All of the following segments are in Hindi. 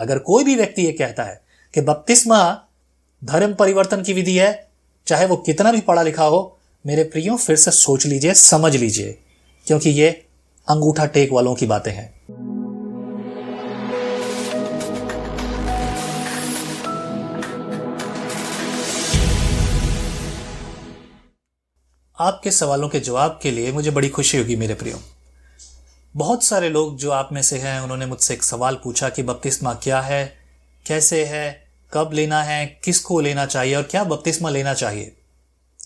अगर कोई भी व्यक्ति ये कहता है कि बपतिस्मा धर्म परिवर्तन की विधि है, चाहे वो कितना भी पढ़ा लिखा हो, मेरे प्रियो, फिर से सोच लीजिए, समझ लीजिए, क्योंकि ये अंगूठा टेक वालों की बातें हैं। आपके सवालों के जवाब के लिए मुझे बड़ी खुशी होगी, मेरे प्रियो। बहुत सारे लोग जो आप में से हैं, उन्होंने मुझसे एक सवाल पूछा कि बपतिस्मा क्या है, कैसे है, कब लेना है, किसको लेना चाहिए और क्या बपतिस्मा लेना चाहिए।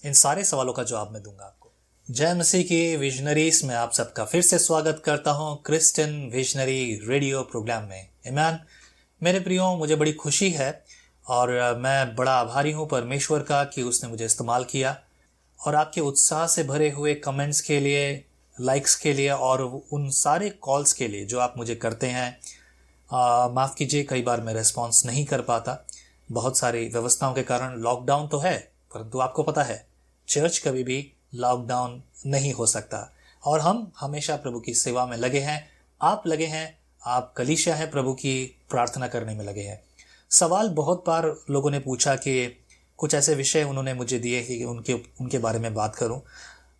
इन सारे सवालों का जवाब मैं दूँगा आपको। जय मसीह की विजनरीज में आप सबका फिर से स्वागत करता हूँ क्रिश्चियन विजनरी रेडियो प्रोग्राम में। ईमान मेरे प्रियो, मुझे बड़ी खुशी है और मैं बड़ा आभारी हूँ परमेश्वर का कि उसने मुझे इस्तेमाल किया और आपके उत्साह से भरे हुए कमेंट्स के लिए लाइक्स के लिए और उन सारे कॉल्स के लिए जो आप मुझे करते हैं माफ़ कीजिए, कई बार मैं रिस्पॉन्स नहीं कर पाता। बहुत सारी व्यवस्थाओं के कारण लॉकडाउन तो है, परंतु आपको पता है चर्च कभी भी लॉकडाउन नहीं हो सकता। और हम हमेशा प्रभु की सेवा में लगे हैं। आप लगे हैं, आप कलिशा है, प्रभु की प्रार्थना करने में लगे हैं। सवाल बहुत बार लोगों ने पूछा कि कुछ ऐसे विषय उन्होंने मुझे दिए कि उनके उनके बारे में बात करूँ।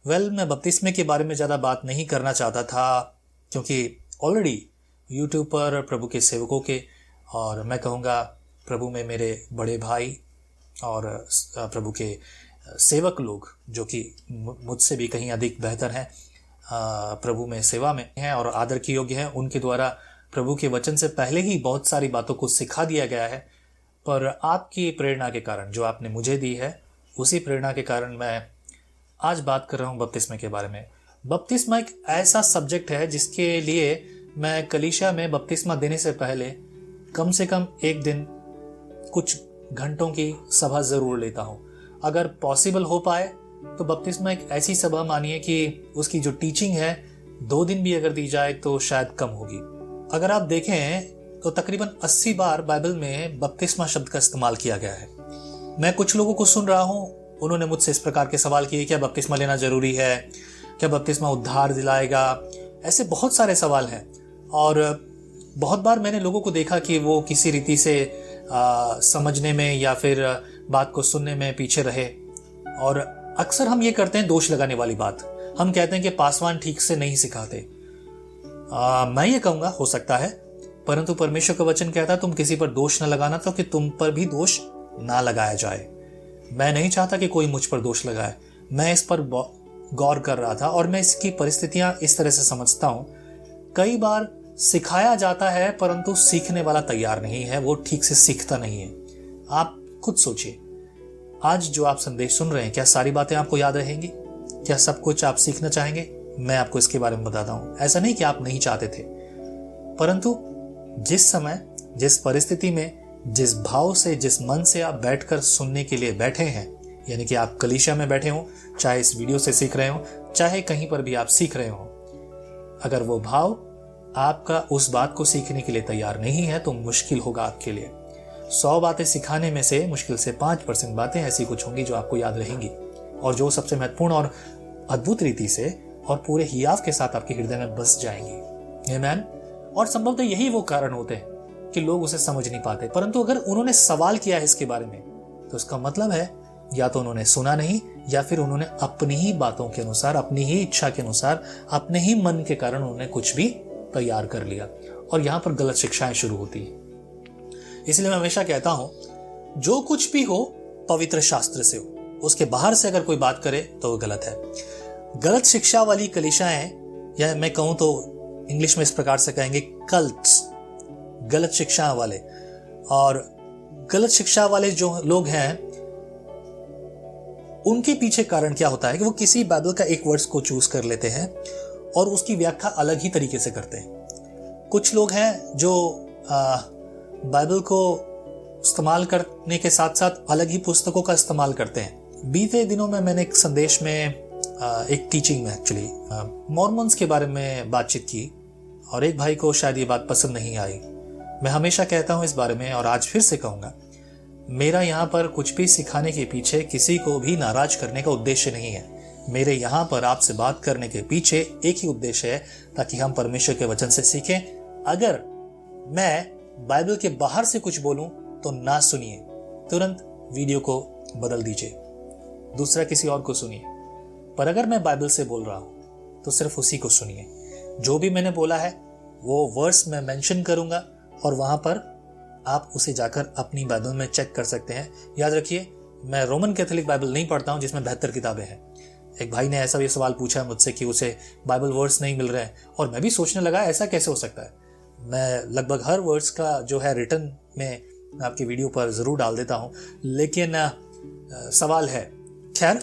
वेल well, मैं बपतिस्मे के बारे में ज़्यादा बात नहीं करना चाहता था क्योंकि ऑलरेडी यूट्यूब पर प्रभु के सेवकों के और मैं कहूँगा प्रभु में मेरे बड़े भाई और प्रभु के सेवक लोग जो कि मुझसे भी कहीं अधिक बेहतर हैं प्रभु में सेवा में हैं और आदर के योग्य हैं। उनके द्वारा प्रभु के वचन से पहले ही बहुत सारी बातों को सिखा दिया गया है। पर आपकी प्रेरणा के कारण जो आपने मुझे दी है उसी प्रेरणा के कारण मैं आज बात कर रहा हूँ बपतिस्मे के बारे में। बपतिस्मा एक ऐसा सब्जेक्ट है जिसके लिए मैं कलीशा में बपतिस्मा देने से पहले कम से कम एक दिन कुछ घंटों की सभा ज़रूर लेता हूँ। अगर पॉसिबल हो पाए तो बपतिस्मा एक ऐसी सभा मानिए कि उसकी जो टीचिंग है, दो दिन भी अगर दी जाए तो शायद कम होगी। अगर आप देखें तो तकरीबन 80 बार बाइबल में बपतिस्मा शब्द का इस्तेमाल किया गया है। मैं कुछ लोगों को सुन रहा हूँ उन्होंने मुझसे इस प्रकार के सवाल किए क्या बपतिस्मा लेना ज़रूरी है? क्या बपतिस्मा उद्धार दिलाएगा? ऐसे बहुत सारे सवाल हैं। और बहुत बार मैंने लोगों को देखा कि वो किसी रीति से आ, समझने में या फिर बात को सुनने में पीछे रहे। और अक्सर हम ये करते हैं दोष लगाने वाली बात। हम कहते हैं कि पासवान ठीक से नहीं सिखाते। आ, मैं ये कहूँगा हो सकता है परंतु परमेश्वर का वचन कहता है तुम किसी पर दोष न लगाना तो कि तुम पर भी दोष ना लगाया जाए। मैं नहीं चाहता कि कोई मुझ पर दोष लगाए। मैं इस पर गौर कर रहा था और मैं इसकी परिस्थितियाँ इस तरह से समझता हूँ। कई बार सिखाया जाता है, परंतु सीखने वाला तैयार नहीं है। वो ठीक से सीखता नहीं है। आप खुद सोचिए। आज जो आप संदेश सुन रहे हैं, क्या सारी बातें आपको याद रहेंगी? क्या सब कुछ आप सीखना चाहेंगे? मैं आपको इसके बारे में बताता हूँ। ऐसा नहीं कि आप नहीं चाहते थे। परंतु जिस समय, जिस परिस्थिति में जिस भाव से, जिस मन से आप बैठकर सुनने के लिए बैठे हैं, यानी कि आप कलीशा में बैठे हो, चाहे इस वीडियो से सीख रहे हो, चाहे कहीं पर भी आप सीख रहे हो, अगर वो भाव आपका उस बात को सीखने के लिए तैयार नहीं है तो मुश्किल होगा आपके लिए। सौ बातें सिखाने में से मुश्किल से पाँच परसेंट बातें ऐसी कुछ होंगी जो आपको याद रहेंगी, और जो सबसे महत्वपूर्ण और अद्भुत रीति से और पूरे हियाव के साथ आपके हृदय में बस जाएँगी। मैन और संभवतः यही वो कारण होते हैं कि लोग उसे समझ नहीं पाते। परंतु अगर उन्होंने सवाल किया है इसके बारे में तो इसका मतलब है, या तो उन्होंने सुना नहीं, या फिर उन्होंने अपनी ही बातों के अनुसार, अपनी ही इच्छा के अनुसार, अपने ही मन के कारण उन्होंने कुछ भी तैयार कर लिया। और यहाँ पर गलत शिक्षाएँ शुरू होती है। इसलिए मैं हमेशा कहता हूँ, जो कुछ भी हो, पवित्र शास्त्र से हो, उसके बाहर से अगर कोई बात करे तो वो गलत है। गलत शिक्षा वाली कलिशाएँ, या मैं कहूँ तो इंग्लिश में इस प्रकार से कहेंगे कल्ट गलत शिक्षा वाले। और गलत शिक्षा वाले जो लोग हैं, उनके पीछे कारण क्या होता है कि वो किसी बाइबल का एक वर्ड्स को चूज़ कर लेते हैं और उसकी व्याख्या अलग ही तरीके से करते हैं। कुछ लोग हैं जो बाइबल को इस्तेमाल करने के साथ साथ अलग ही पुस्तकों का इस्तेमाल करते हैं। बीते दिनों में मैंने एक संदेश में एक टीचिंग में एक्चुअली मॉर्मन्स के बारे में बातचीत की और एक भाई को शायद ये बात पसंद नहीं आई। मैं हमेशा कहता हूँ इस बारे में और आज फिर से कहूँगा, मेरा यहाँ पर कुछ भी सिखाने के पीछे किसी को भी नाराज़ करने का उद्देश्य नहीं है। मेरे यहाँ पर आपसे बात करने के पीछे एक ही उद्देश्य है, ताकि हम परमेश्वर के वचन से सीखें। अगर मैं बाइबल के बाहर से कुछ बोलूँ तो ना सुनिए। तुरंत वीडियो को बदल दीजिए। दूसरा किसी और को सुनिए। पर अगर मैं बाइबल से बोल रहा हूँ तो सिर्फ़ उसी को सुनिए। जो भी मैंने बोला है, वो वर्स मैं मेंशन करूँगा और वहाँ पर आप उसे जाकर अपनी बाइबल में चेक कर सकते हैं। याद रखिए मैं रोमन कैथोलिक बाइबल नहीं पढ़ता हूँ जिसमें बेहतर किताबें हैं। एक भाई ने ऐसा भी सवाल पूछा मुझसे कि उसे बाइबल वर्ड्स नहीं मिल रहे हैं और मैं भी सोचने लगा ऐसा कैसे हो सकता है? मैं लगभग हर वर्ड्स का जो है रिटर्न में आपकी वीडियो पर ज़रूर डाल देता हूँ लेकिन आ, सवाल है। खैर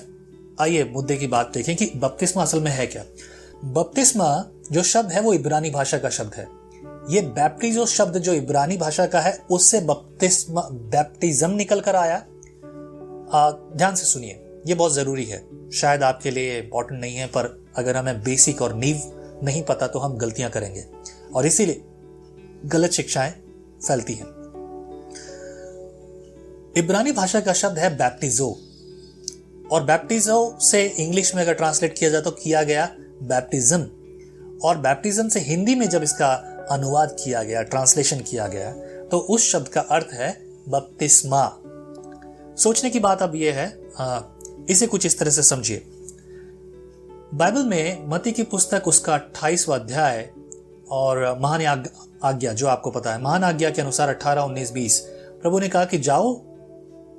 आइए मुद्दे की बात देखें कि बपतिस्मा असल में है क्या? बपतिस्मा जो शब्द है वो इब्रानी भाषा का शब्द है। ये बैप्टिजो शब्द जो इब्रानी भाषा का है, उससे बपतिस्मा बैप्टिज्म निकल कर आया ध्यान से सुनिए, ये बहुत ज़रूरी है। शायद आपके लिए इंपॉर्टेंट नहीं है, पर अगर हमें बेसिक और नींव नहीं पता तो हम गलतियाँ करेंगे। और इसीलिए गलत शिक्षाएँ फैलती हैं। इब्रानी भाषा का शब्द है बैप्टिजो और बैप्टिजो से इंग्लिश में अगर ट्रांसलेट किया जाए तो किया गया बैप्टिज्म और बैप्टिज्म से हिंदी में जब इसका अनुवाद किया गया ट्रांसलेशन किया गया तो उस शब्द का अर्थ है बपतिस्मा सोचने की बात अब यह है आ, इसे कुछ इस तरह से समझिए। बाइबल में मती की पुस्तक उसका अट्ठाईसवा अध्याय और महान आज्ञा जो आपको पता है महान आज्ञा के अनुसार अठारह उन्नीस बीस प्रभु ने कहा कि जाओ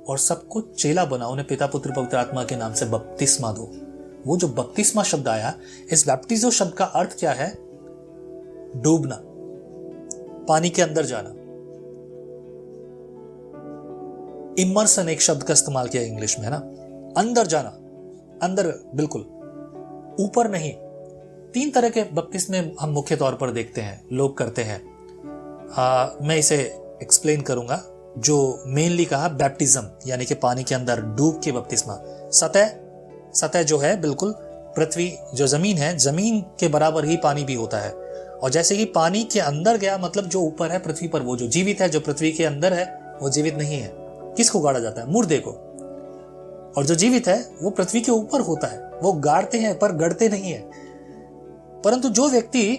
और सबको चेला बनाओ उन्हें पिता पुत्र पवित्र आत्मा के नाम से बपतिस्मा दो। वो जो बपतिस्मा शब्द आया इस बैप्टिजो शब्द का अर्थ क्या है? डूबना। पानी के अंदर जाना। इमर्सन एक शब्द का इस्तेमाल किया इंग्लिश में है ना? अंदर जाना। अंदर बिल्कुल। ऊपर नहीं। तीन तरह के बपतिस्मे हम मुख्य तौर पर देखते हैं लोग करते हैं। आ, मैं इसे एक्सप्लेन करूँगा। जो मेनली कहा बैप्टिज्म यानी कि पानी के अंदर डूब के बपतिस्मा सतह सतह जो है बिल्कुल पृथ्वी जो ज़मीन है ज़मीन के बराबर ही पानी भी होता है। और जैसे ही पानी के अंदर गया मतलब जो ऊपर है पृथ्वी पर, वो जो जीवित है, जो पृथ्वी के अंदर है, वो जीवित नहीं है। किसको गाड़ा जाता है? मुर्दे को। और जो जीवित है, वो पृथ्वी के ऊपर होता है। वो गाड़ते हैं, पर गड़ते नहीं है। परंतु जो व्यक्ति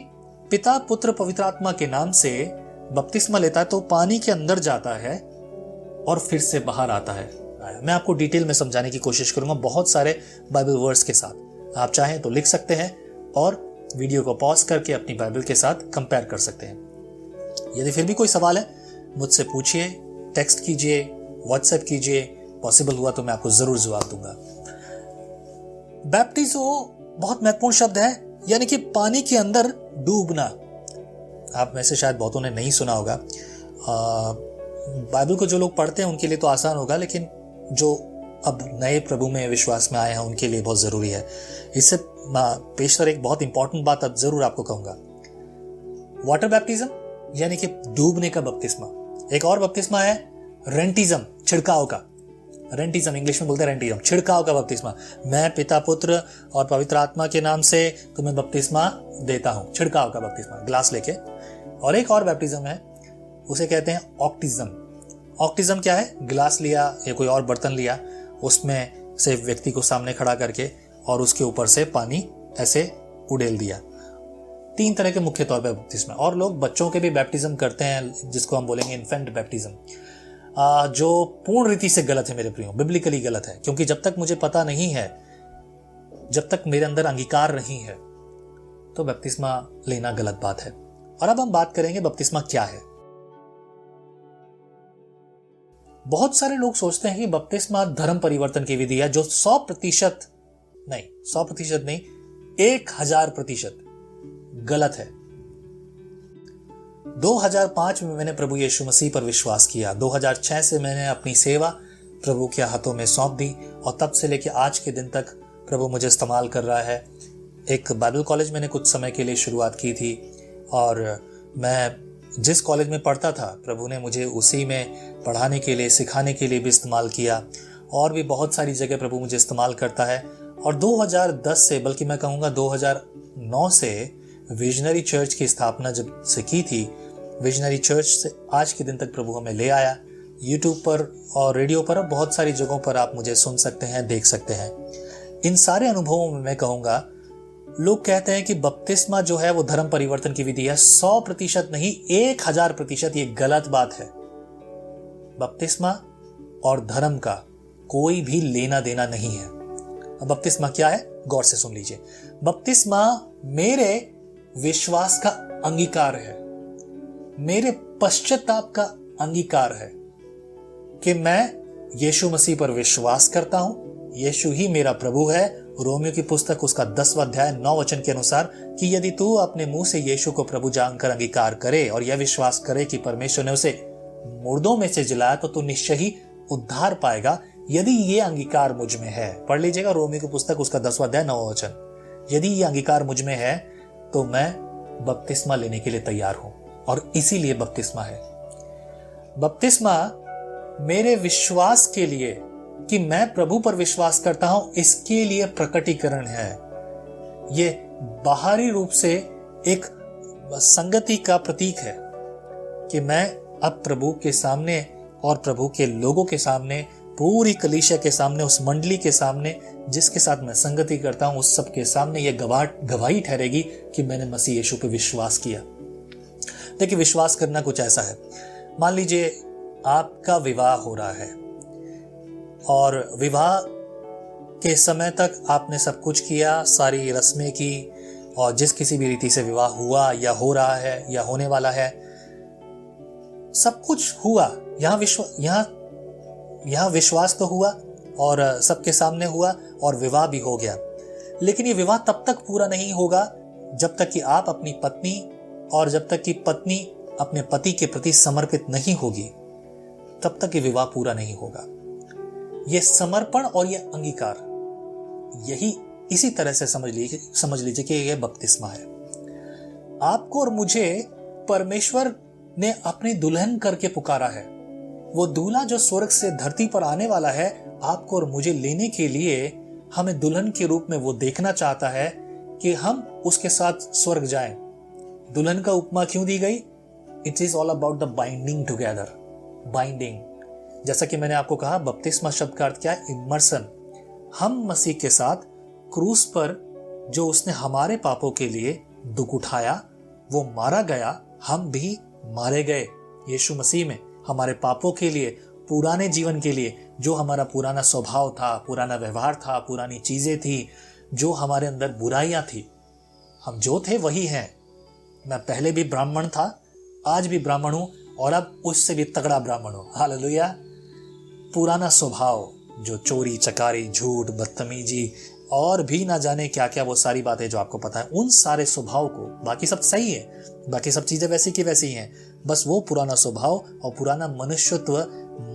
पिता, पुत्र, पवित्र आत्मा के नाम से बपतिस्मा लेता है तो पानी के अंदर जाता है और फिर से बाहर आता है। मैं आपको डिटेल में समझाने की कोशिश करूँगा बहुत सारे बाइबल वर्ड्स के साथ। आप चाहें तो लिख सकते हैं और वीडियो को पॉज करके अपनी बाइबल के साथ कंपेयर कर सकते हैं। यदि फिर भी कोई सवाल है, मुझसे पूछिए टेक्स्ट कीजिए व्हाट्सएप कीजिए पॉसिबल हुआ तो मैं आपको ज़रूर जवाब दूँगा। बैप्टिजो बहुत महत्वपूर्ण शब्द है, यानी कि पानी के अंदर डूबना। आप में से शायद बहुतों ने नहीं सुना होगा। बाइबल को जो लोग पढ़ते हैं, उनके लिए तो आसान होगा, लेकिन जो अब नए प्रभु में विश्वास में आए हैं, उनके लिए बहुत ज़रूरी है। इससे पेशतर एक बहुत इंपॉर्टेंट बात अब ज़रूर आपको कहूँगा। वाटर बैप्टिज्म यानी कि डूबने का बपतिस्मा एक और बपतिस्मा है रेंटिज्म छिड़काव का। रेंटिज्म इंग्लिश में बोलते हैं रेंटिज्म छिड़काव का बपतिस्मा मैं पिता, पुत्र और पवित्र आत्मा के नाम से तुम्हें बपतिस्मा देता हूँ, छिड़काव का बपतिस्मा ग्लास लेके। और एक और बैप्टिज्म है, उसे कहते हैं ऑक्टिज्म ऑक्टिज्म क्या है? गिलास लिया या कोई और बर्तन लिया? उसमें से व्यक्ति को सामने खड़ा करके और उसके ऊपर से पानी ऐसे उड़ेल दिया। तीन तरह के मुख्य तौर पर बैप्टिज्म और लोग बच्चों के भी बैप्टिज्म करते हैं, जिसको हम बोलेंगे इन्फेंट बैप्टिज्म जो पूर्ण रीति से गलत है मेरे प्रियो बिब्लिकली गलत है, क्योंकि जब तक मुझे पता नहीं है, जब तक मेरे अंदर अंगीकार नहीं है तो बपतिस्मा लेना गलत बात है। और अब हम बात करेंगे बपतिस्मा क्या है। बहुत सारे लोग सोचते हैं कि बपतिस्मा धर्म परिवर्तन की विधि है, जो सौ प्रतिशत नहीं, सौ प्रतिशत नहीं, एक हज़ार प्रतिशत गलत है। 2005 में मैंने प्रभु यीशु मसीह पर विश्वास किया। 2006 से मैंने अपनी सेवा प्रभु के हाथों में सौंप दी और तब से लेकर आज के दिन तक प्रभु मुझे इस्तेमाल कर रहा है। एक बाइबल कॉलेज मैंने कुछ समय के लिए शुरुआत की थी और मैं जिस कॉलेज में पढ़ता था, प्रभु ने मुझे उसी में पढ़ाने के लिए, सिखाने के लिए भी इस्तेमाल किया। और भी बहुत सारी जगह प्रभु मुझे इस्तेमाल करता है। और 2010 से, बल्कि मैं कहूँगा 2009 से, विजनरी चर्च की स्थापना जब से की थी, विजनरी चर्च से आज के दिन तक प्रभु हमें ले आया। यूट्यूब पर और रेडियो पर बहुत सारी जगहों पर आप मुझे सुन सकते हैं, देख सकते हैं। इन सारे अनुभवों में मैं कहूँगा लोग कहते हैं कि बपतिस्मा जो है वो धर्म परिवर्तन की विधि है। सौ प्रतिशत नहीं, एक हज़ार प्रतिशत ये गलत बात है। बपतिस्मा और धर्म का कोई भी लेना देना नहीं है। अब बपतिस्मा क्या है? गौर से सुन लीजिए। बपतिस्मा मेरे विश्वास का अंगीकार है। मेरे पश्चाताप का अंगीकार है कि मैं यीशु मसीह पर विश्वास करता हूँ। यीशु ही मेरा प्रभु है रोमियो की पुस्तक उसका दसवा अध्याय, नौ वचन के अनुसार कि यदि तू अपने मुँह से यीशु को प्रभु जानकर अंगीकार करे और यह विश्वास करे कि परमेश्वर ने उसे मुर्दों में से जिलाया तो तू निश्चय ही उद्धार पाएगा यदि ये अंगीकार मुझमें है। पढ़ लीजिएगा रोमियो की पुस्तक, उसका दसवा अध्याय, नौ वचन। यदि ये अंगीकार मुझमें है तो मैं बपतिस्मा लेने के लिए तैयार हूँ और इसीलिए बपतिस्मा है। बपतिस्मा मेरे विश्वास के लिए कि मैं प्रभु पर विश्वास करता हूँ, इसके लिए प्रकटीकरण है। ये बाहरी रूप से एक संगति का प्रतीक है कि मैं अब प्रभु के सामने और प्रभु के लोगों के सामने, पूरी कलीशा के सामने, उस मंडली के सामने, जिसके साथ मैं संगति करता हूँ, उस सब के सामने यह गवाह गवाही ठहरेगी कि मैंने मसीह यीशु पर विश्वास किया। देखिए, विश्वास करना कुछ ऐसा है। मान लीजिए, आपका विवाह हो रहा है। और विवाह के समय तक आपने सब कुछ किया, सारी रस्में की, और जिस किसी भी रीति से विवाह हुआ या हो रहा है या होने वाला है, सब कुछ हुआ। यहाँ विश्व, यहाँ यहाँ विश्वास तो हुआ और सबके सामने हुआ और विवाह भी हो गया। लेकिन ये विवाह तब तक पूरा नहीं होगा जब तक कि आप अपनी पत्नी और जब तक कि पत्नी अपने पति के प्रति समर्पित नहीं होगी। तब तक ये विवाह पूरा नहीं होगा। यह समर्पण और यह अंगीकार। यही इसी तरह से समझ लीजिए समझ लीजिए कि यह बपतिस्मा है। आपको और मुझे परमेश्वर ने अपनी दुल्हन करके पुकारा है। वो दूल्हा जो स्वर्ग से धरती पर आने वाला है, आपको और मुझे लेने के लिए हमें दुल्हन के रूप में वो देखना चाहता है कि हम उसके साथ स्वर्ग जाएँ। दुल्हन का उपमा क्यों दी गई? It is all about the binding together binding जैसा कि मैंने आपको कहा, बपतिस्मा शब्द का अर्थ क्या है? इमर्सन हम मसीह के साथ क्रूस पर जो उसने हमारे पापों के लिए दुख उठाया, वो मारा गया, हम भी मारे गए यीशु मसीह में, हमारे पापों के लिए, पुराने जीवन के लिए, जो हमारा पुराना स्वभाव था, पुराना व्यवहार था, पुरानी चीज़ें थी, जो हमारे अंदर बुराइयाँ थी। हम जो थे वही हैं। मैं पहले भी ब्राह्मण था, आज भी ब्राह्मण हूँ, और अब उससे भी तगड़ा ब्राह्मण हो। हालेलुया। पुराना स्वभाव, जो चोरी, चकारी, झूठ, बदतमीजी, और भी ना जाने क्या क्या वो सारी बातें जो आपको पता है, उन सारे स्वभाव को, बाकी सब सही है, बाकी सब चीज़ें वैसी की वैसी हैं, बस वो पुराना स्वभाव और पुराना मनुष्यत्व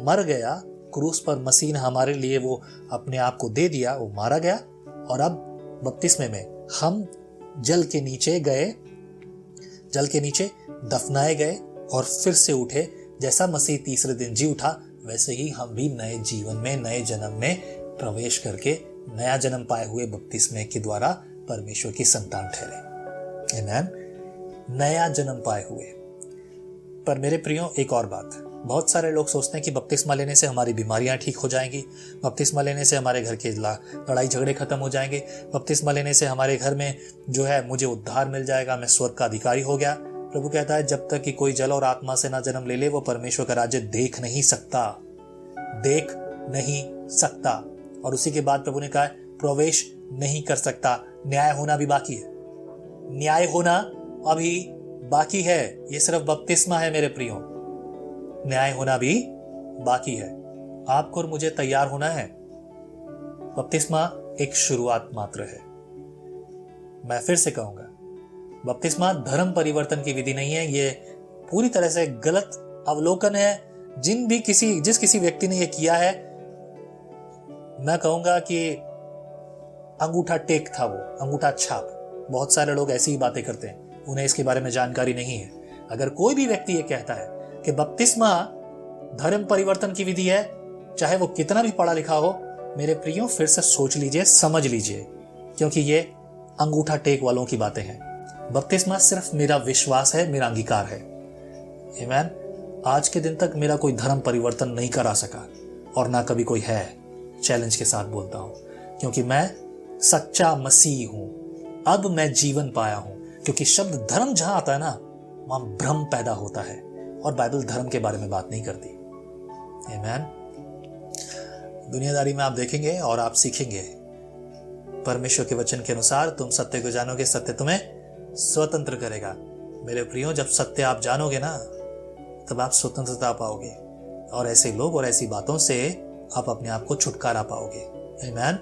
मर गया, क्रूस पर मसीन हमारे लिए वो अपने आप को दे दिया, वो मारा गया, और अब बपतिस्मे में हम जल के नीचे गए, जल के नीचे दफनाए गए, और फिर से उठे, जैसा मसीह तीसरे दिन जी उठा वैसे ही हम भी नए जीवन में, नए जन्म में प्रवेश करके नया जन्म पाए हुए बपतिस्मे के द्वारा परमेश्वर की संतान ठहरे। नया जन्म पाए हुए। पर मेरे प्रियो, एक और बात। बहुत सारे लोग सोचते हैं कि बपतिस्मा लेने से हमारी बीमारियाँ ठीक हो जाएँगी। बपतिस्मा लेने से हमारे घर के लड़ाई झगड़े खत्म हो जाएँगे। बपतिस्मा लेने से हमारे घर में जो है मुझे उद्धार मिल जाएगा, मैं स्वर्ग का अधिकारी हो गया। प्रभु कहता है, जब तक कि कोई जल और आत्मा से ना जन्म ले ले, वो परमेश्वर का राज्य देख नहीं सकता। देख नहीं सकता। और उसी के बाद प्रभु ने कहा, प्रवेश नहीं कर सकता। न्याय होना भी बाकी है। न्याय होना अभी बाकी है। ये सिर्फ़ बपतिस्मा है मेरे प्रियो। न्याय होना भी बाकी है। आपको और मुझे तैयार होना है। बपतिस्मा एक शुरुआत मात्र है। मैं फिर से कहूँगा बपतिस्मा धर्म परिवर्तन की विधि नहीं है, ये पूरी तरह से गलत अवलोकन है। जिन भी किसी, जिस किसी व्यक्ति ने यह किया है, मैं कहूँगा कि अंगूठा टेक था वो, अंगूठा छाप। बहुत सारे लोग ऐसी ही बातें करते हैं, उन्हें इसके बारे में जानकारी नहीं है। अगर कोई भी व्यक्ति ये कहता है कि बपतिस्मा धर्म परिवर्तन की विधि है, चाहे वो कितना भी पढ़ा लिखा हो, मेरे प्रियो, फिर से सोच लीजिए, समझ लीजिए, क्योंकि ये अंगूठा टेक वालों की बातें हैं। बपतिस्मा सिर्फ़ मेरा विश्वास है, मेरा अंगीकार है। Amen? आज के दिन तक मेरा कोई धर्म परिवर्तन नहीं करा सका और ना कभी कोई है चैलेंज के साथ बोलता हूँ। क्योंकि मैं सच्चा मसीह हूँ। अब मैं जीवन पाया हूँ। क्योंकि शब्द धर्म जहाँ आता है ना, वहाँ भ्रम पैदा होता है और बाइबल धर्म के बारे में बात नहीं करती। Amen. दुनियादारी में आप देखेंगे और आप सीखेंगे। परमेश्वर के वचन के अनुसार तुम सत्य को जानोगे, सत्य तुम्हें स्वतंत्र करेगा। मेरे प्रियो, जब सत्य आप जानोगे ना, तब आप स्वतंत्रता पाओगे। और ऐसे लोग और ऐसी बातों से आप अपने आप को छुटकारा पाओगे। मैन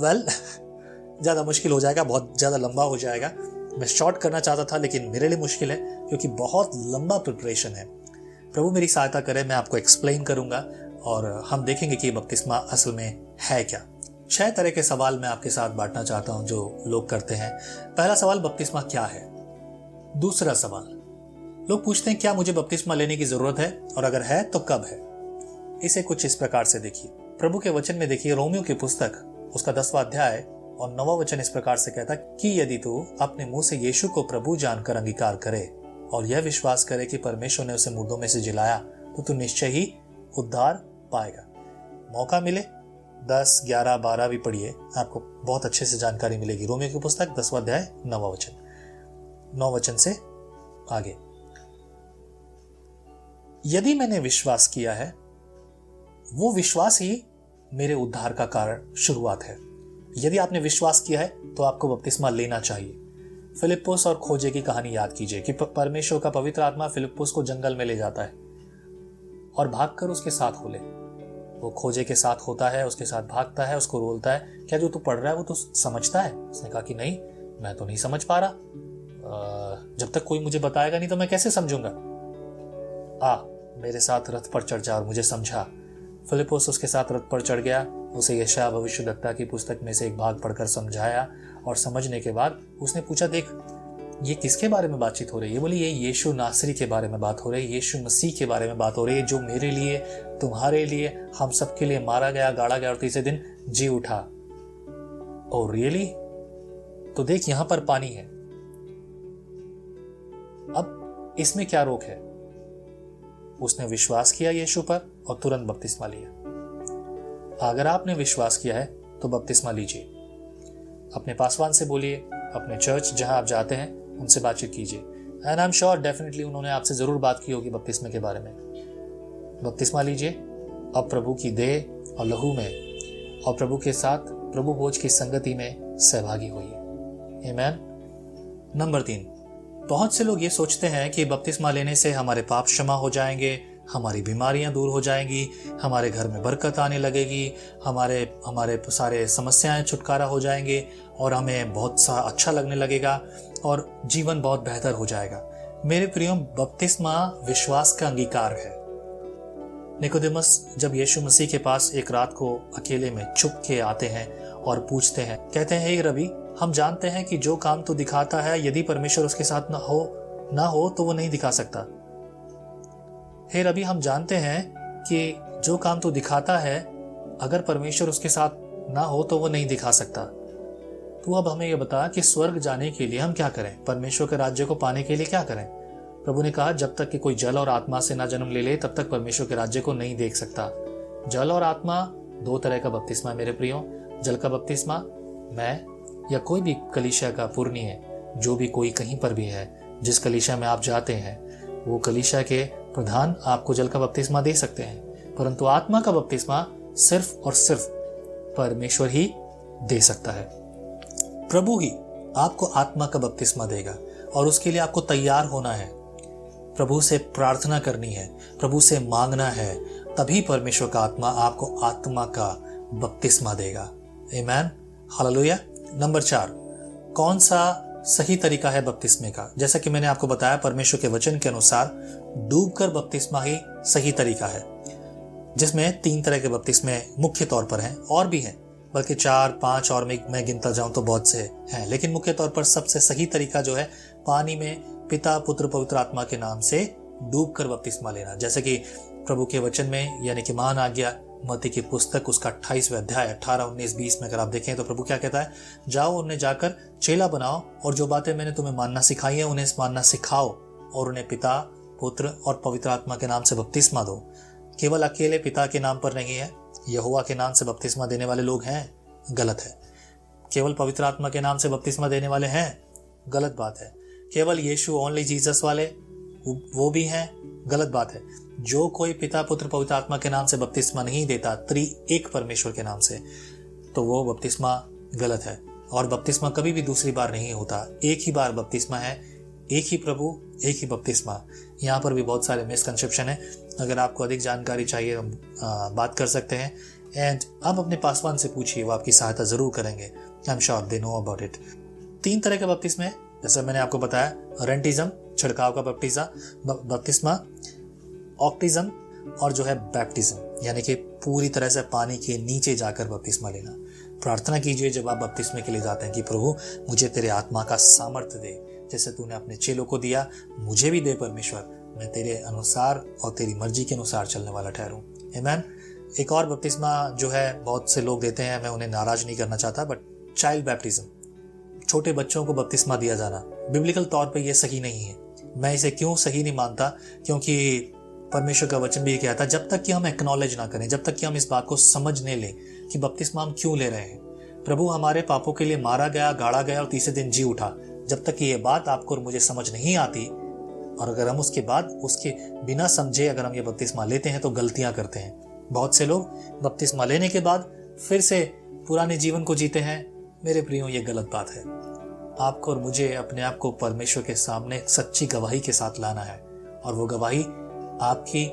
वेल ज़्यादा मुश्किल हो जाएगा, बहुत ज़्यादा लंबा हो जाएगा। मैं शॉर्ट करना चाहता था, लेकिन मेरे लिए मुश्किल है, क्योंकि बहुत लंबा प्रिपरेशन है। प्रभु मेरी सहायता करे, मैं आपको एक्सप्लेन करूँगा, और हम देखेंगे कि बपतिस्मा असल में है क्या। छह तरह के सवाल मैं आपके साथ बांटना चाहता हूँ जो लोग करते हैं। पहला सवाल, बपतिस्मा क्या है? दूसरा सवाल, लोग पूछते हैं, क्या मुझे बपतिस्मा लेने की ज़रूरत है? और अगर है तो कब है? इसे कुछ इस प्रकार से देखिए। प्रभु के वचन में देखिए, रोमियो की पुस्तक, उसका दसवां अध्याय और नवा वचन इस प्रकार से कहता कि यदि तू अपने मुँह से यीशु को प्रभु जानकर अंगीकार करे और यह विश्वास करे कि परमेश्वर ने उसे मुर्दों में से जिलाया तो तू निश्चय ही उद्धार पाएगा। मौका मिले दस, ग्यारह, बारह भी पढ़िए, आपको बहुत अच्छे से जानकारी मिलेगी। रोमियो की पुस्तक, दसवा अध्याय, नवा वचन। नौ वचन से आगे। यदि मैंने विश्वास किया है, वो विश्वास ही मेरे उद्धार का कारण, शुरुआत है। यदि आपने विश्वास किया है तो आपको बपतिस्मा लेना चाहिए। फिलिपोस और खोजे की कहानी याद कीजिए कि परमेश्वर का पवित्र आत्मा फिलिपोस को जंगल में ले जाता है और भागकर उसके साथ हो ले। वो खोजे के साथ होता है, उसके साथ भागता है, उसको रोलता है। क्या जो तू पढ़ रहा है, वो तो समझता है? उसने कहा कि नहीं, मैं तो नहीं समझ पा रहा। जब तक कोई मुझे बताएगा नहीं तो मैं कैसे समझूँगा? आ, मेरे साथ रथ पर चढ़ जा और मुझे समझा। फिलिपोस उसके साथ रथ पर चढ़ गया। उसे यशा भविष्य दत्ता की पुस्तक में से एक भाग पढ़कर समझाया और समझने के बाद उसने पूछा, देख ये किसके बारे में बातचीत हो रही है? बोली ये यीशु नासरी के बारे में बात हो रही है, यीशु मसीह के बारे में बात हो रही है, जो मेरे लिए, तुम्हारे लिए, हम सबके लिए मारा गया, गाड़ा गया और तीसरे दिन जी उठा। और रियली तो देख, यहाँ पर पानी है। अब इसमें क्या रोक है? उसने विश्वास किया यीशु पर और तुरंत बपतिस्मा लिया। अगर आपने विश्वास किया है तो बपतिस्मा लीजिए। अपने पासवान से बोलिए, अपने चर्च, जहाँ आप जाते हैं उनसे बातचीत कीजिए। And I am sure definitely उन्होंने आपसे ज़रूर बात की होगी बपतिस्मे के बारे में। बपतिस्मा लीजिए अब प्रभु की देह और लहू में और प्रभु के साथ प्रभु भोज की संगति में सहभागी हुई होइए नंबर तीन। बहुत से लोग ये सोचते हैं कि बपतिस्मा लेने से हमारे पाप क्षमा हो जाएँगे हमारी बीमारियाँ दूर हो जाएँगी, हमारे घर में बरकत आने लगेगी, हमारे हमारे सारे समस्याएँ छुटकारा हो जाएँगे और हमें बहुत सा अच्छा लगने लगेगा और जीवन बहुत बेहतर हो जाएगा। मेरे प्रियो, बपतिस्मा विश्वास का अंगीकार है। निकोदेमस, जब यीशु मसीह के पास एक रात को अकेले में छुप के आते हैं और पूछते हैं, कहते हैं, हे रवि, हम जानते हैं कि जो काम तो दिखाता है, यदि परमेश्वर उसके साथ ना हो ना हो तो वो नहीं दिखा सकता। हे रवि हम जानते हैं कि जो काम तो दिखाता है, अगर परमेश्वर उसके साथ ना हो तो वो नहीं दिखा सकता। तू अब हमें यह बता कि स्वर्ग जाने के लिए हम क्या करें? परमेश्वर के राज्य को पाने के लिए क्या करें? प्रभु ने कहा, जब तक कि कोई जल और आत्मा से ना जन्म ले ले, तब तक परमेश्वर के राज्य को नहीं देख सकता। जल और आत्मा, दो तरह का बपतिस्मा मेरे प्रियो। जल का बपतिस्मा, मैं या कोई भी कलिशा का पूर्णी है, जो भी कोई कहीं पर भी है, जिस कलिशा में आप जाते हैं, वो कलिशा के प्रधान आपको जल का बपतिस्मा दे सकते हैं, परंतु आत्मा का बपतिस्मा सिर्फ़ और सिर्फ़ परमेश्वर ही दे सकता है। प्रभु ही आपको आत्मा का बपतिस्मा देगा और उसके लिए आपको तैयार होना है। प्रभु से प्रार्थना करनी है, प्रभु से मांगना है, तभी परमेश्वर का आत्मा आपको आत्मा का बपतिस्मा देगा। मैन हालेलुया नंबर चार, कौन सा सही तरीका है बपतिस्मे का? जैसा कि मैंने आपको बताया, परमेश्वर के वचन के अनुसार डूबकर बपतिस्मा ही सही तरीका है, जिसमें तीन तरह के बपतिस्मे मुख्य तौर पर हैं, और भी हैं। बल्कि चार, पाँच और मैं मैं गिनता जाऊँ तो बहुत से हैं, लेकिन मुख्य तौर पर सबसे सही तरीका जो है, पानी में पिता, पुत्र, पवित्र आत्मा के नाम से डूब कर बपतिस्मा लेना। जैसे कि प्रभु के वचन में, यानी कि महान आज्ञा मती की पुस्तक, उसका अट्ठाईसवें अध्याय, अठारह, उन्नीस, बीस में अगर आप देखें तो प्रभु क्या कहता है, जाओ उन्हें जाकर चेला बनाओ, और जो बातें मैंने तुम्हें मानना सिखाई है, उन्हें मानना सिखाओ, और उन्हें पिता पुत्र और पवित्र आत्मा के नाम से बपतिस्मा दो। केवल अकेले पिता के नाम पर नहीं है यहुआ के नाम से बपतिस्मा देने वाले लोग हैं, गलत है। केवल पवित्र आत्मा के नाम से बपतिस्मा देने वाले हैं, गलत बात है। केवल यीशु ओनली जीसस वाले, वो भी हैं, गलत बात है। जो कोई पिता, पुत्र, पवित्र आत्मा के नाम से बपतिस्मा नहीं देता त्रि एक परमेश्वर के नाम से तो वो बपतिस्मा गलत है। और बपतिस्मा कभी भी दूसरी बार नहीं होता। एक ही बार बपतिस्मा है, एक ही प्रभु, एक ही बपतिस्मा। यहाँ पर भी बहुत सारे मिसकंसेप्शन है। अगर आपको अधिक जानकारी चाहिए, हम बात कर सकते हैं। एंड आप अपने पासवान से पूछिए, वो आपकी सहायता ज़रूर करेंगे। I am sure they know about it तीन तरह के बपतिस्मे है। जैसे मैंने आपको बताया रेंटिज्म छिड़काव का बपटिजा बपतिस्मा ऑक्टिज्म और जो है बैप्टिज्म यानी कि पूरी तरह से पानी के नीचे जाकर बपतिस्मा लेना। प्रार्थना कीजिए जब आप बपतिस्मे के लिए जाते हैं कि प्रभु, मुझे तेरे आत्मा का सामर्थ्य दे। जैसे तूने अपने चेलों को दिया, मुझे भी दे परमेश्वर। मैं तेरे अनुसार और तेरी मर्ज़ी के अनुसार चलने वाला ठहरूं। मैन एक और बपतिस्मा जो है, बहुत से लोग देते हैं, मैं उन्हें नाराज़ नहीं करना चाहता बट चाइल्ड बैप्टिज्म छोटे बच्चों को बपतिस्मा दिया जाना। बिब्लिकल तौर पर यह सही नहीं है। मैं इसे क्यों सही नहीं मानता? क्योंकि परमेश्वर का वचन भी ये कहता है, जब तक कि हम एक्नॉलेज ना करें, जब तक कि हम इस बात को समझ नहीं लें कि बपतिस्मा हम क्यों ले रहे हैं। प्रभु हमारे पापों के लिए मारा गया, गाड़ा गया और तीसरे दिन जी उठा। जब तक ये बात आपको और मुझे समझ नहीं आती, और अगर हम उसके बाद उसके बिना समझे अगर हम ये बपतिस्मा लेते हैं तो गलतियाँ करते हैं। बहुत से लोग बपतिस्मा लेने के बाद फिर से पुराने जीवन को जीते हैं। मेरे प्रियो, ये गलत बात है। आपको और मुझे अपने आप को परमेश्वर के सामने सच्ची गवाही के साथ लाना है, और वो गवाही आपकी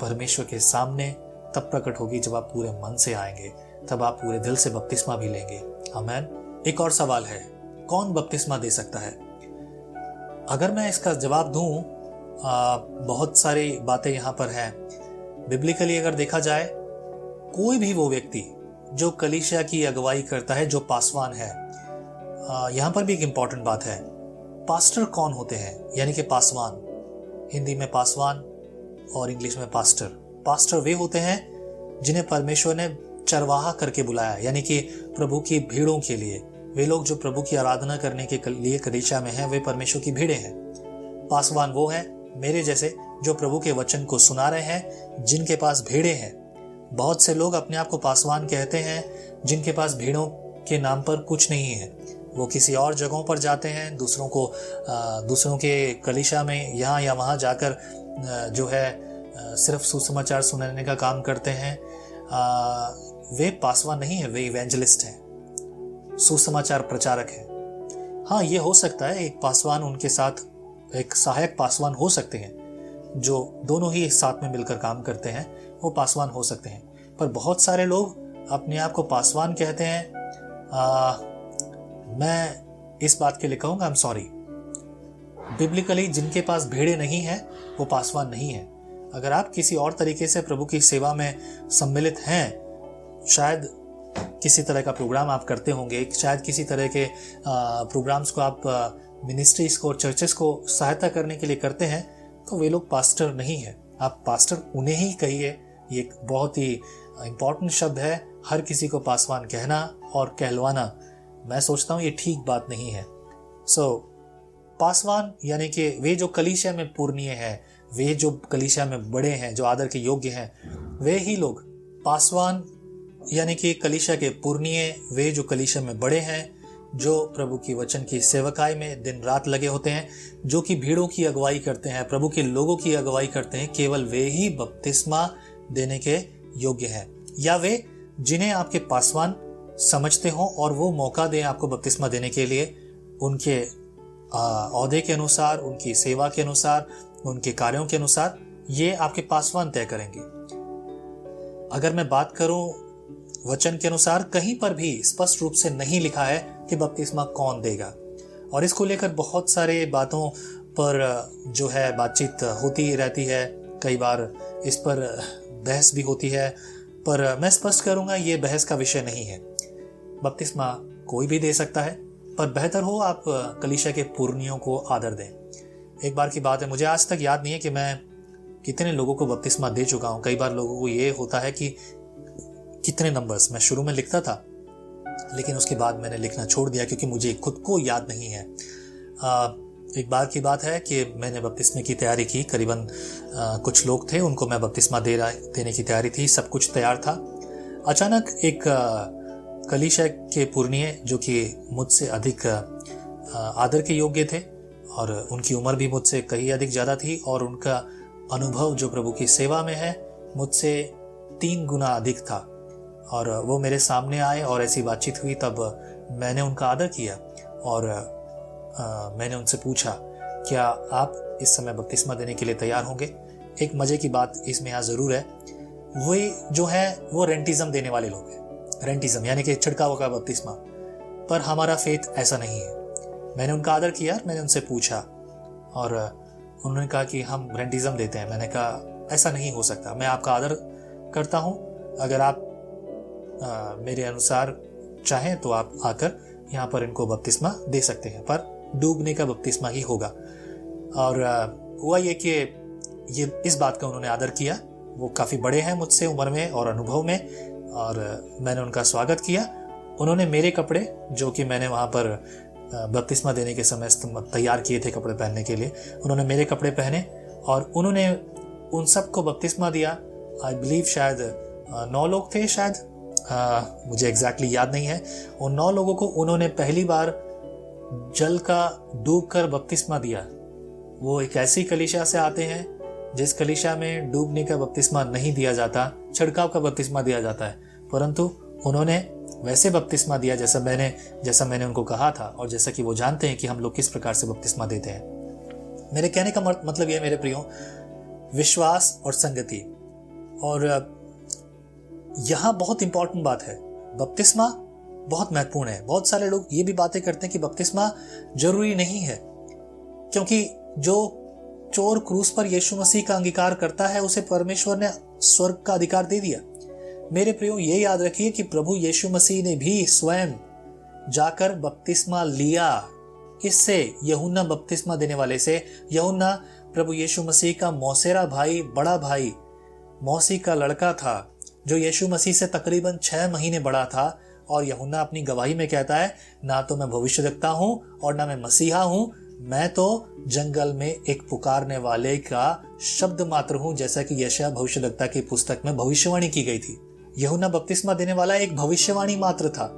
परमेश्वर के सामने तब प्रकट होगी जब आप पूरे मन से आएँगे, तब आप पूरे दिल से बपतिस्मा भी लेंगे। अमैन एक और सवाल है। कौन बपतिस्मा दे सकता है? अगर मैं इसका जवाब दूँ बहुत सारी बातें यहाँ पर हैं। बिब्लिकली अगर देखा जाए, कोई भी वो व्यक्ति जो कलिशिया की अगुवाई करता है, जो पासवान है यहाँ पर भी एक इंपॉर्टेंट बात है। पास्टर कौन होते हैं? यानी कि पासवान। हिंदी में पासवान और इंग्लिश में पास्टर पास्टर वे होते हैं जिन्हें परमेश्वर ने चरवाहा करके बुलाया, यानी कि प्रभु की भीड़ों के लिए। वे लोग जो प्रभु की आराधना करने के लिए कदीशा में हैं, वे परमेश्वर की भीड़े हैं। पासवान वो है, मेरे जैसे, जो प्रभु के वचन को सुना रहे हैं, जिनके पास भेड़े हैं। बहुत से लोग अपने आप को पासवान कहते हैं, जिनके पास भीड़ों के नाम पर कुछ नहीं है। वो किसी और जगहों पर जाते हैं, दूसरों को दूसरों के कलिशा में यहाँ या वहाँ जाकर जो है सिर्फ़ सुसमाचार सुनाने का काम करते हैं। वे पासवान नहीं है, वे इवेंजलिस्ट हैं। सुसमाचार प्रचारक हैं। हाँ ये हो सकता है एक पासवान उनके साथ एक सहायक पासवान हो सकते हैं जो दोनों ही साथ में मिलकर काम करते हैं वो पासवान हो सकते हैं। पर बहुत सारे लोग अपने आप को पासवान कहते हैं। आ, मैं इस बात के लिए कहूँगा आई एम सॉरी बिब्लिकली जिनके पास भेड़े नहीं है वो पासवान नहीं है। अगर आप किसी और तरीके से प्रभु की सेवा में सम्मिलित हैं शायद किसी तरह का प्रोग्राम आप करते होंगे शायद किसी तरह के प्रोग्राम्स को आप मिनिस्ट्रीज को चर्चेस को सहायता करने के लिए करते हैं तो वे लोग पास्टर नहीं है। आप पास्टर उन्हें ही कहिए ये एक बहुत ही इंपॉर्टेंट शब्द है। हर किसी को पासवान कहना और कहलवाना मैं सोचता हूँ ये ठीक बात नहीं है। सो so, पासवान यानी कि वे जो कलीसिया में पूर्णीय है वे जो कलीसिया में बड़े हैं जो आदर के योग्य हैं वे ही लोग पासवान यानी कि कलिशा के पूर्णीय, वे जो कलिशा में बड़े हैं, जो प्रभु की वचन की सेवकाई में दिन रात लगे होते हैं, जो कि भीड़ों की अगुवाई करते हैं, प्रभु के लोगों की अगुवाई करते हैं, केवल वे ही बपतिस्मा देने के योग्य हैं। या वे जिन्हें आपके पासवान समझते हों और वो मौका दें आपको बपतिस्मा देने के लिए, उनके अहदे के अनुसार, उनकी सेवा के अनुसार, उनके कार्यों के अनुसार, ये आपके पासवान तय करेंगे। अगर मैं बात करूँ वचन के अनुसार कहीं पर भी स्पष्ट रूप से नहीं लिखा है कि बपतिस्मा कौन देगा। और इसको लेकर बहुत सारे बातों पर जो है, बातचीत होती रहती है। कई बार इस पर बहस भी होती है। पर मैं स्पष्ट करूँगा, ये बहस का विषय नहीं है। बपतिस्मा कोई भी दे सकता है, पर बेहतर हो आप कलिशा के पूर्णियों को आदर दें। एक बार की बात है, मुझे आज तक याद नहीं है कि मैं कितने लोगों को बपतिस्मा दे चुका हूँ। कई बार लोगों को ये होता है कि कितने नंबर्स मैं शुरू में लिखता था, लेकिन उसके बाद मैंने लिखना छोड़ दिया क्योंकि मुझे खुद को याद नहीं है। एक बार की बात है कि मैंने बपतिस्मे की तैयारी की। करीबन कुछ लोग थे, उनको मैं बपतिस्मा दे रहा, देने की तैयारी थी, सब कुछ तैयार था। अचानक एक कलिशा के पूर्णिय, जो कि मुझसे अधिक आदर के योग्य थे, और उनकी उम्र भी मुझसे कहीं अधिक ज़्यादा थी, और उनका अनुभव जो प्रभु की सेवा में है, मुझसे तीन गुना अधिक था। और वो मेरे सामने आए और ऐसी बातचीत हुई तब मैंने उनका आदर किया और आ, मैंने उनसे पूछा क्या आप इस समय बपतिस्मा देने के लिए तैयार होंगे? एक मज़े की बात इसमें यहाँ ज़रूर है। वही जो है वो रेंटिज्म देने वाले लोग हैं। रेंटिज्म यानी कि छिड़काव का बपतिस्मा। पर हमारा फेथ ऐसा नहीं है। मैंने उनका आदर किया मैंने उनसे पूछा और उन्होंने कहा कि हम रेंटिज्म देते हैं। मैंने कहा ऐसा नहीं हो सकता। मैं आपका आदर करता हूँ। अगर आप आ, मेरे अनुसार चाहें तो आप आकर यहाँ पर इनको बपतिस्मा दे सकते हैं पर डूबने का बपतिस्मा ही होगा। और हुआ ये कि ये इस बात का उन्होंने आदर किया। वो काफ़ी बड़े हैं मुझसे उम्र में और अनुभव में और मैंने उनका स्वागत किया। उन्होंने मेरे कपड़े जो कि मैंने वहाँ पर बपतिस्मा देने के समय तैयार किए थे कपड़े पहनने के लिए उन्होंने मेरे कपड़े पहने और उन्होंने उन सबको बपतिस्मा दिया। आई बिलीव शायद नौ लोग थे शायद आ, मुझे एग्जैक्टली exactly याद नहीं है। उन नौ लोगों को उन्होंने पहली बार जल का डूब कर बपतिस्मा दिया। वो एक ऐसी कलिशा से आते हैं जिस कलिशा में डूबने का बपतिस्मा नहीं दिया जाता छिड़काव का बपतिस्मा दिया जाता है। परंतु उन्होंने वैसे बपतिस्मा दिया जैसा मैंने जैसा मैंने उनको कहा था और जैसा कि वो जानते हैं कि हम लोग किस प्रकार से बपतिस्मा देते हैं। मेरे कहने का मतलब यह मेरे प्रियो विश्वास और संगति। और यहाँ बहुत इंपॉर्टेंट बात है। बपतिस्मा बहुत महत्वपूर्ण है। बहुत सारे लोग ये भी बातें करते हैं कि बपतिस्मा ज़रूरी नहीं है, क्योंकि जो चोर क्रूस पर यीशु मसीह का अंगीकार करता है, उसे परमेश्वर ने स्वर्ग का अधिकार दे दिया। मेरे प्रियो, ये याद रखिए कि प्रभु यीशु मसीह ने भी स्वयं जाकर बपतिस्मा लिया। किससे? यहुन्ना बपतिस्मा देने वाले से। यहुन्ना प्रभु यीशु मसीह का मौसेरा भाई, बड़ा भाई, मौसी का लड़का था। जो यीशु मसीह से तकरीबन छह महीने बड़ा था, और यहुन्ना अपनी गवाही में कहता है, ना तो मैं भविष्य देखता हूँ, और ना मैं मसीहा हूँ, मैं तो जंगल में एक पुकारने वाले का शब्द मात्र हूँ, जैसा कि यशया भविष्यवक्ता की पुस्तक में भविष्यवाणी की गई थी। यहुना बपतिस्मा देने वाला एक भविष्यवाणी मात्र था,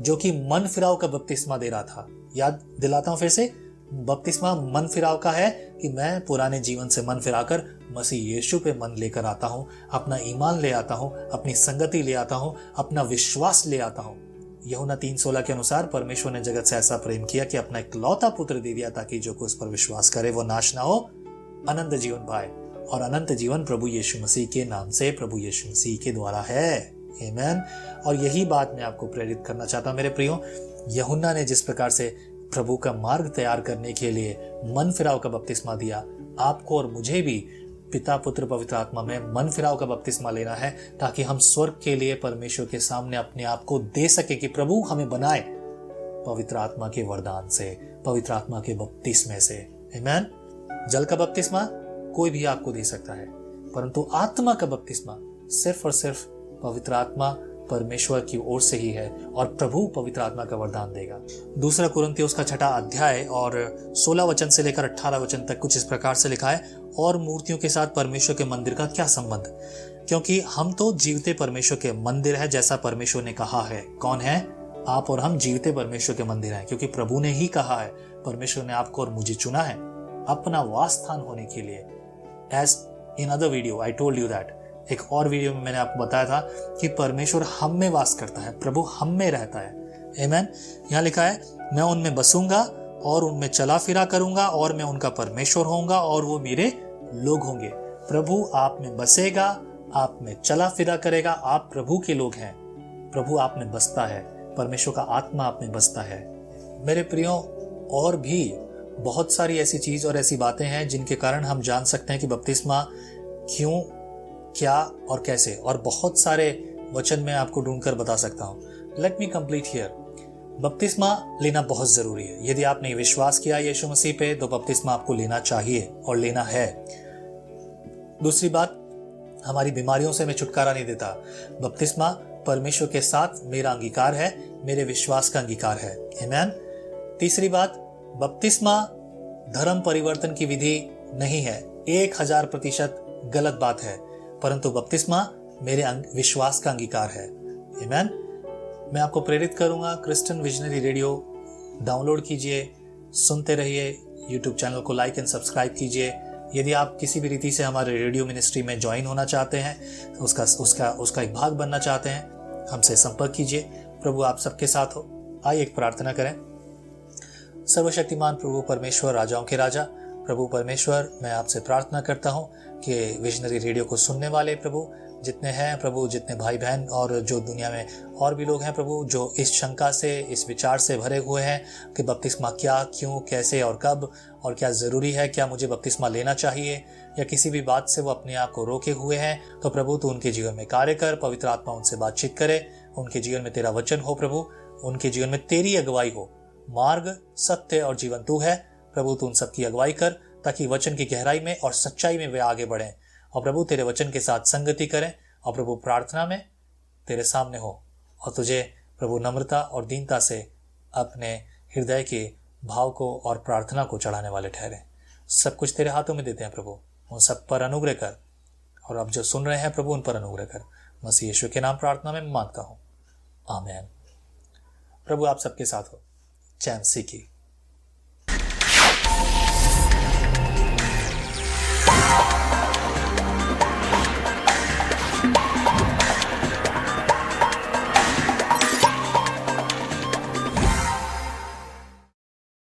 जो कि मन फिराव का बपतिस्मा दे रहा था। याद दिलाता हूँ फिर से बपतिस्मा मन फिराव का है कि मैं पुराने जीवन से मन फिराकर मसीह यीशु पे मन लेकर आता हूँ, अपना ईमान ले आता हूँ, अपनी संगति ले आता हूँ, अपना विश्वास ले आता हूँ। यहुना तीन सोलह के अनुसार परमेश्वर ने जगत से ऐसा प्रेम किया कि अपना इकलौता पुत्र दे दिया ताकि जो उस पर विश्वास करे वो नाश ना हो। अनंत जीवन पाए। और अनंत जीवन प्रभु यीशु मसीह के नाम से प्रभु यीशु मसीह के द्वारा है। Amen. और यही बात मैं आपको प्रेरित करना चाहता हूँ मेरे प्रियो। यहुन्ना ने जिस प्रकार से प्रभु का मार्ग तैयार करने के लिए मन फिराव का बपतिस्मा दिया आपको और मुझे भी पिता, पुत्र, पवित्र आत्मा में मन फिराव का बपतिस्मा लेना है, ताकि हम स्वर्ग के लिए, परमेश्वर के सामने अपने आप को दे सके कि प्रभु हमें बनाए पवित्र आत्मा के वरदान से, पवित्र आत्मा के बपतिस्मे से Amen? जल का बपतिस्मा कोई भी आपको दे सकता है, परंतु आत्मा का बपतिस्मा सिर्फ़ और सिर्फ़ पवित्र आत्मा परमेश्वर की ओर से ही है और प्रभु पवित्र आत्मा का वरदान देगा। दूसरा कुरंती उसका छठा अध्याय और सोलह वचन से लेकर अठारह वचन तक कुछ इस प्रकार से लिखा है, और मूर्तियों के साथ परमेश्वर के मंदिर का क्या संबंध? क्योंकि हम तो जीवते परमेश्वर के मंदिर है, जैसा परमेश्वर ने कहा है। कौन है? आप और हम जीवते परमेश्वर के मंदिर हैं, क्योंकि प्रभु ने ही कहा है, परमेश्वर ने आपको और मुझे चुना है अपना वास स्थान होने के लिए. As in other video I told you that एक और वीडियो में मैंने आपको बताया था कि परमेश्वर हम में वास करता है, प्रभु हम में रहता है। एमैन यहाँ लिखा है, मैं उनमें बसूँगा और उनमें चला फिरा करूँगा और मैं उनका परमेश्वर होऊँगा और वो मेरे लोग होंगे। प्रभु आप में बसेगा, आप में चला फिरा करेगा, आप प्रभु के लोग हैं। प्रभु आप में बसता है, परमेश्वर का आत्मा आप में बसता है। मेरे प्रियो, और भी बहुत सारी ऐसी चीज़ और ऐसी बातें हैं जिनके कारण हम जान सकते हैं कि बपतिस्मा क्यों क्या और कैसे? और बहुत सारे वचन मैं आपको ढूंढकर बता सकता हूँ। लेट मी कंप्लीट हियर बपतिस्मा लेना बहुत ज़रूरी है। यदि आपने विश्वास किया यीशु मसीह पे तो बपतिस्मा आपको लेना चाहिए और लेना है। दूसरी बात, हमारी बीमारियों से मैं छुटकारा नहीं देता। बपतिस्मा परमेश्वर के साथ मेरा अंगीकार है, मेरे विश्वास का अंगीकार है। Amen? तीसरी बात, बपतिस्मा धर्म परिवर्तन की विधि नहीं है। एक हज़ार प्रतिशत गलत बात है। परंतु बपतिस्मा मेरे विश्वास का अंगीकार है। Amen? मैं आपको प्रेरित करूँगा क्रिस्टन विजनरी रेडियो डाउनलोड कीजिए, सुनते रहिए यूट्यूब चैनल को लाइक एंड सब्सक्राइब कीजिए। यदि आप किसी भी रीति से हमारे रेडियो मिनिस्ट्री में ज्वाइन होना चाहते हैं, उसका उसका उसका एक भाग बनना चाहते हैं, हमसे संपर्क कीजिए। प्रभु आप सबके साथ हो। आइए एक प्रार्थना करें। सर्वशक्तिमान प्रभु, परमेश्वर राजाओं के राजा, प्रभु परमेश्वर, मैं आपसे प्रार्थना करता हूँ। कि विजनरी रेडियो को सुनने वाले प्रभु जितने हैं, प्रभु जितने भाई बहन और जो दुनिया में और भी लोग हैं प्रभु, जो इस शंका से, इस विचार से भरे हुए हैं कि बपतिस्मा क्या, क्यों, कैसे और कब और क्या ज़रूरी है, क्या मुझे बपतिस्मा लेना चाहिए या किसी भी बात से वो अपने आप को रोके हुए हैं तो प्रभु तू उनके जीवन में कार्य कर, पवित्र आत्मा उनसे बातचीत करे, उनके जीवन में तेरा वचन हो प्रभु, उनके जीवन में तेरी अगुवाई हो। मार्ग सत्य और जीवन तू है, प्रभु तू उन सबकी अगुवाई कर ताकि वचन की गहराई में और सच्चाई में वे आगे बढ़ें। और प्रभु, तेरे वचन के साथ संगति करें और प्रभु प्रार्थना में तेरे सामने हो। और तुझे प्रभु नम्रता और दीनता से अपने हृदय के भाव को और प्रार्थना को चढ़ाने वाले ठहरे। सब कुछ तेरे हाथों में देते हैं प्रभु। उन सब पर अनुग्रह कर। और अब जो सुन रहे हैं प्रभु, उन पर अनुग्रह कर। मसीह यीशु के नाम प्रार्थना में माँगता हूँ। आमेन। प्रभु, आप सबके साथ हो। चैन सीखी